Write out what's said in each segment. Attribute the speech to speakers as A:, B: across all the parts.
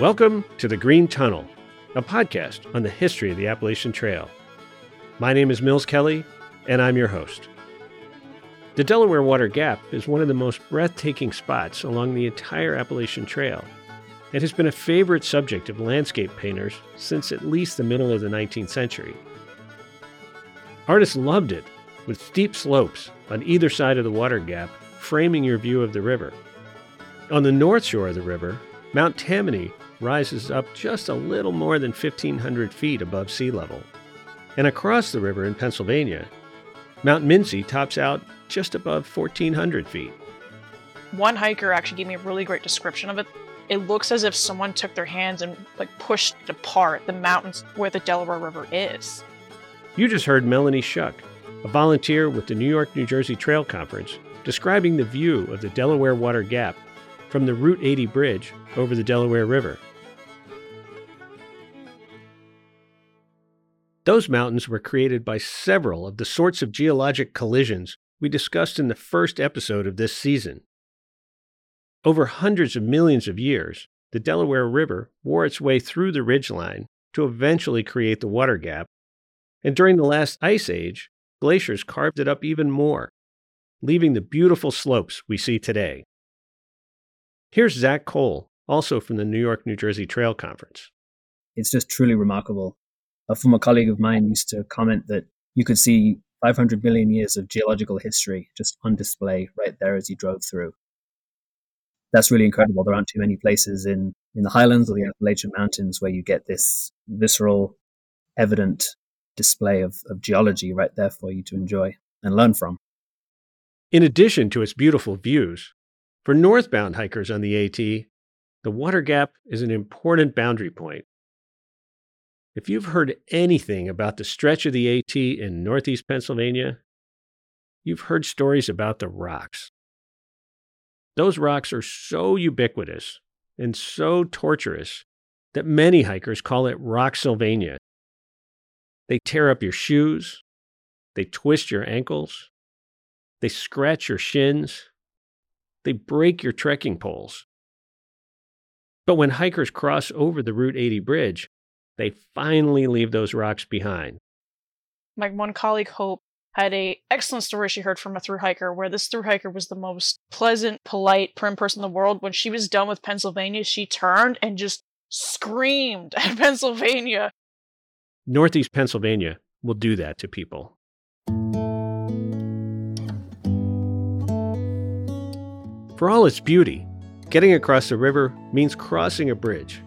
A: Welcome to The Green Tunnel, a podcast on the history of the Appalachian Trail. My name is Mills Kelly, and I'm your host. The Delaware Water Gap is one of the most breathtaking spots along the entire Appalachian Trail. It has been a favorite subject of landscape painters since at least the middle of the 19th century. Artists loved it, with steep slopes on either side of the water gap framing your view of the river. On the north shore of the river, Mount Tammany rises up just a little more than 1,500 feet above sea level. And across the river in Pennsylvania, Mount Minsi tops out just above 1,400 feet.
B: One hiker actually gave me a really great description of it. It looks as if someone took their hands and like pushed apart the mountains where the Delaware River is.
A: You just heard Melanie Shuck, a volunteer with the New York New Jersey Trail Conference, describing the view of the Delaware Water Gap from the Route 80 bridge over the Delaware River. Those mountains were created by several of the sorts of geologic collisions we discussed in the first episode of this season. Over hundreds of millions of years, the Delaware River wore its way through the ridgeline to eventually create the water gap, and during the last ice age, glaciers carved it up even more, leaving the beautiful slopes we see today. Here's Zach Cole, also from the New York New Jersey Trail Conference.
C: It's just truly remarkable. A former colleague of mine used to comment that you could see 500 million years of geological history just on display right there as you drove through. That's really incredible. There aren't too many places in, in the highlands or the Appalachian Mountains where you get this visceral, evident display of, of geology right there for you to enjoy and learn from.
A: In addition to its beautiful views, for northbound hikers on the AT, the water gap is an important boundary point. If you've heard anything about the stretch of the AT in northeast Pennsylvania, you've heard stories about the rocks. Those rocks are so ubiquitous and so torturous that many hikers call it Rocksylvania. They tear up your shoes, they twist your ankles, they scratch your shins, they break your trekking poles. But when hikers cross over the Route 80 bridge, they finally leave those rocks behind.
B: My one colleague, Hope, had a excellent story she heard from a through hiker where this through hiker was the most pleasant, polite, prim person in the world. When she was done with Pennsylvania, she turned and just screamed at Pennsylvania.
A: Northeast Pennsylvania will do that to people. For all its beauty, getting across the river means crossing a bridge.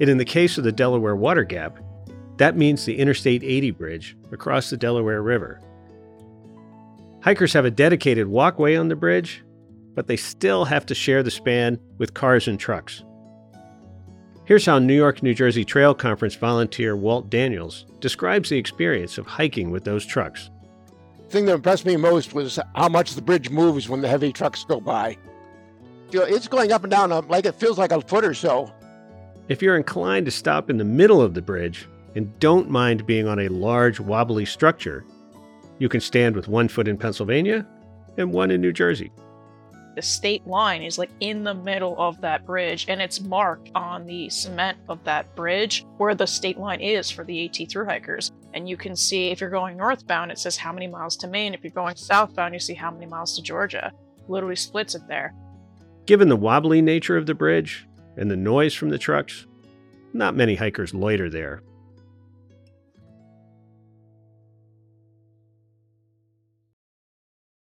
A: And in the case of the Delaware Water Gap, that means the Interstate 80 bridge across the Delaware River. Hikers have a dedicated walkway on the bridge, but they still have to share the span with cars and trucks. Here's how New York New Jersey Trail Conference volunteer Walt Daniels describes the experience of hiking with those trucks.
D: The thing that impressed me most was how much the bridge moves when the heavy trucks go by. It's going up and down uh, like it feels like a foot or so.
A: If you're inclined to stop in the middle of the bridge and don't mind being on a large, wobbly structure, you can stand with one foot in Pennsylvania and one in New Jersey.
B: The state line is like in the middle of that bridge, and it's marked on the cement of that bridge where the state line is for the AT through hikers. And you can see if you're going northbound, it says how many miles to Maine. If you're going southbound, you see how many miles to Georgia. Literally splits it there.
A: Given the wobbly nature of the bridge, and the noise from the trucks, not many hikers loiter there.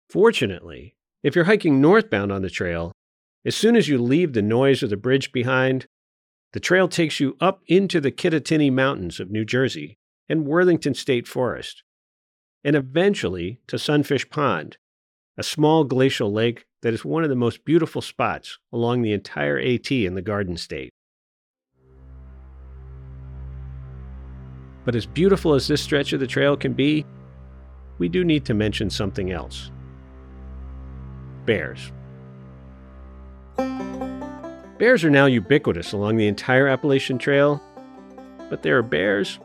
A: Fortunately, if you're hiking northbound on the trail, as soon as you leave the noise of the bridge behind, the trail takes you up into the Kittatinny Mountains of New Jersey and Worthington State Forest, and eventually to Sunfish Pond, a small glacial lake that is one of the most beautiful spots along the entire AT in the Garden State. But as beautiful as this stretch of the trail can be, we do need to mention something else bears. Bears are now ubiquitous along the entire Appalachian Trail, but there are bears,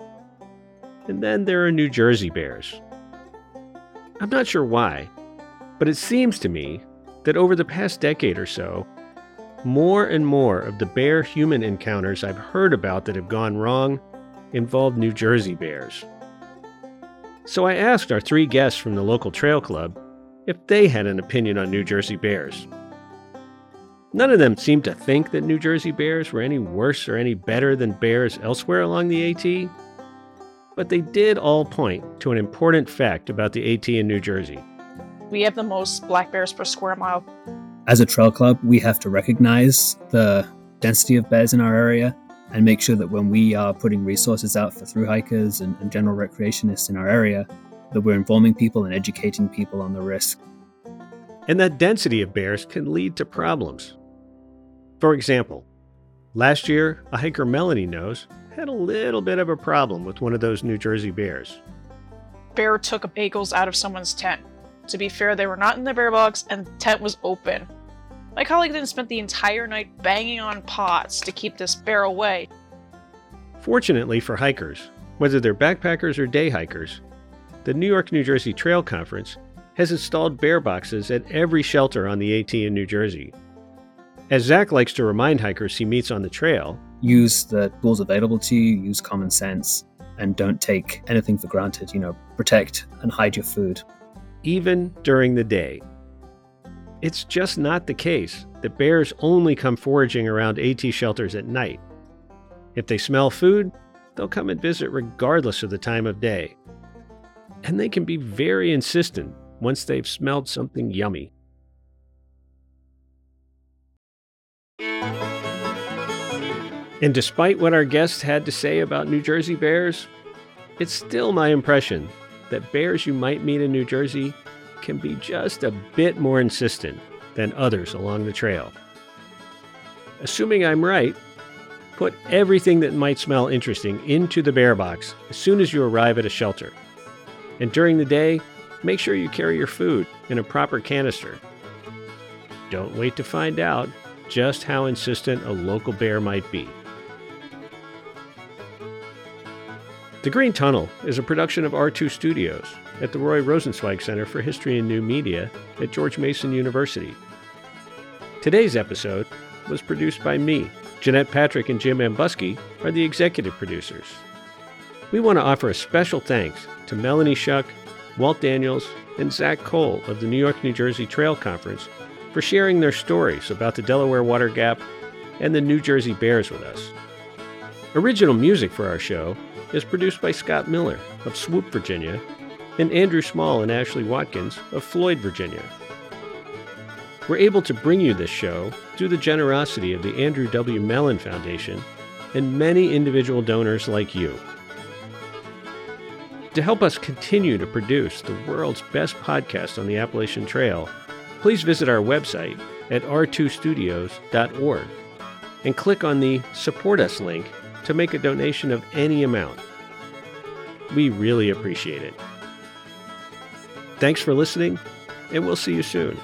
A: and then there are New Jersey bears. I'm not sure why, but it seems to me that over the past decade or so, more and more of the bear human encounters I've heard about that have gone wrong involve New Jersey bears. So I asked our three guests from the local trail club if they had an opinion on New Jersey bears. None of them seemed to think that New Jersey bears were any worse or any better than bears elsewhere along the AT, but they did all point to an important fact about the AT in New Jersey.
B: We have the most black bears per square mile.
C: As a trail club, we have to recognize the density of bears in our area and make sure that when we are putting resources out for through hikers and, and general recreationists in our area, that we're informing people and educating people on the risk.
A: And that density of bears can lead to problems. For example, last year, a hiker Melanie knows had a little bit of a problem with one of those New Jersey bears.
B: Bear took bagels out of someone's tent. To be fair, they were not in the bear box and the tent was open. My colleague then spent the entire night banging on pots to keep this bear away.
A: Fortunately for hikers, whether they're backpackers or day hikers, the New York New Jersey Trail Conference has installed bear boxes at every shelter on the AT in New Jersey as Zach likes to remind hikers he meets on the trail,
C: use the tools available to you, use common sense, and don't take anything for granted. You know, protect and hide your food.
A: Even during the day. It's just not the case that bears only come foraging around AT shelters at night. If they smell food, they'll come and visit regardless of the time of day. And they can be very insistent once they've smelled something yummy. And despite what our guests had to say about New Jersey bears, it's still my impression that bears you might meet in New Jersey can be just a bit more insistent than others along the trail. Assuming I'm right, put everything that might smell interesting into the bear box as soon as you arrive at a shelter. And during the day, make sure you carry your food in a proper canister. Don't wait to find out just how insistent a local bear might be. The Green Tunnel is a production of R2 Studios at the Roy Rosenzweig Center for History and New Media at George Mason University. Today's episode was produced by me. Jeanette Patrick and Jim Ambuske are the executive producers. We want to offer a special thanks to Melanie Shuck, Walt Daniels, and Zach Cole of the New York New Jersey Trail Conference for sharing their stories about the Delaware Water Gap and the New Jersey Bears with us. Original music for our show is produced by Scott Miller of Swoope, Virginia, and Andrew Small and Ashley Watkins of Floyd, Virginia. We're able to bring you this show through the generosity of the Andrew W. Mellon Foundation and many individual donors like you. To help us continue to produce the world's best podcast on the Appalachian Trail, please visit our website at r2studios.org and click on the Support Us link to make a donation of any amount. We really appreciate it. Thanks for listening, and we'll see you soon.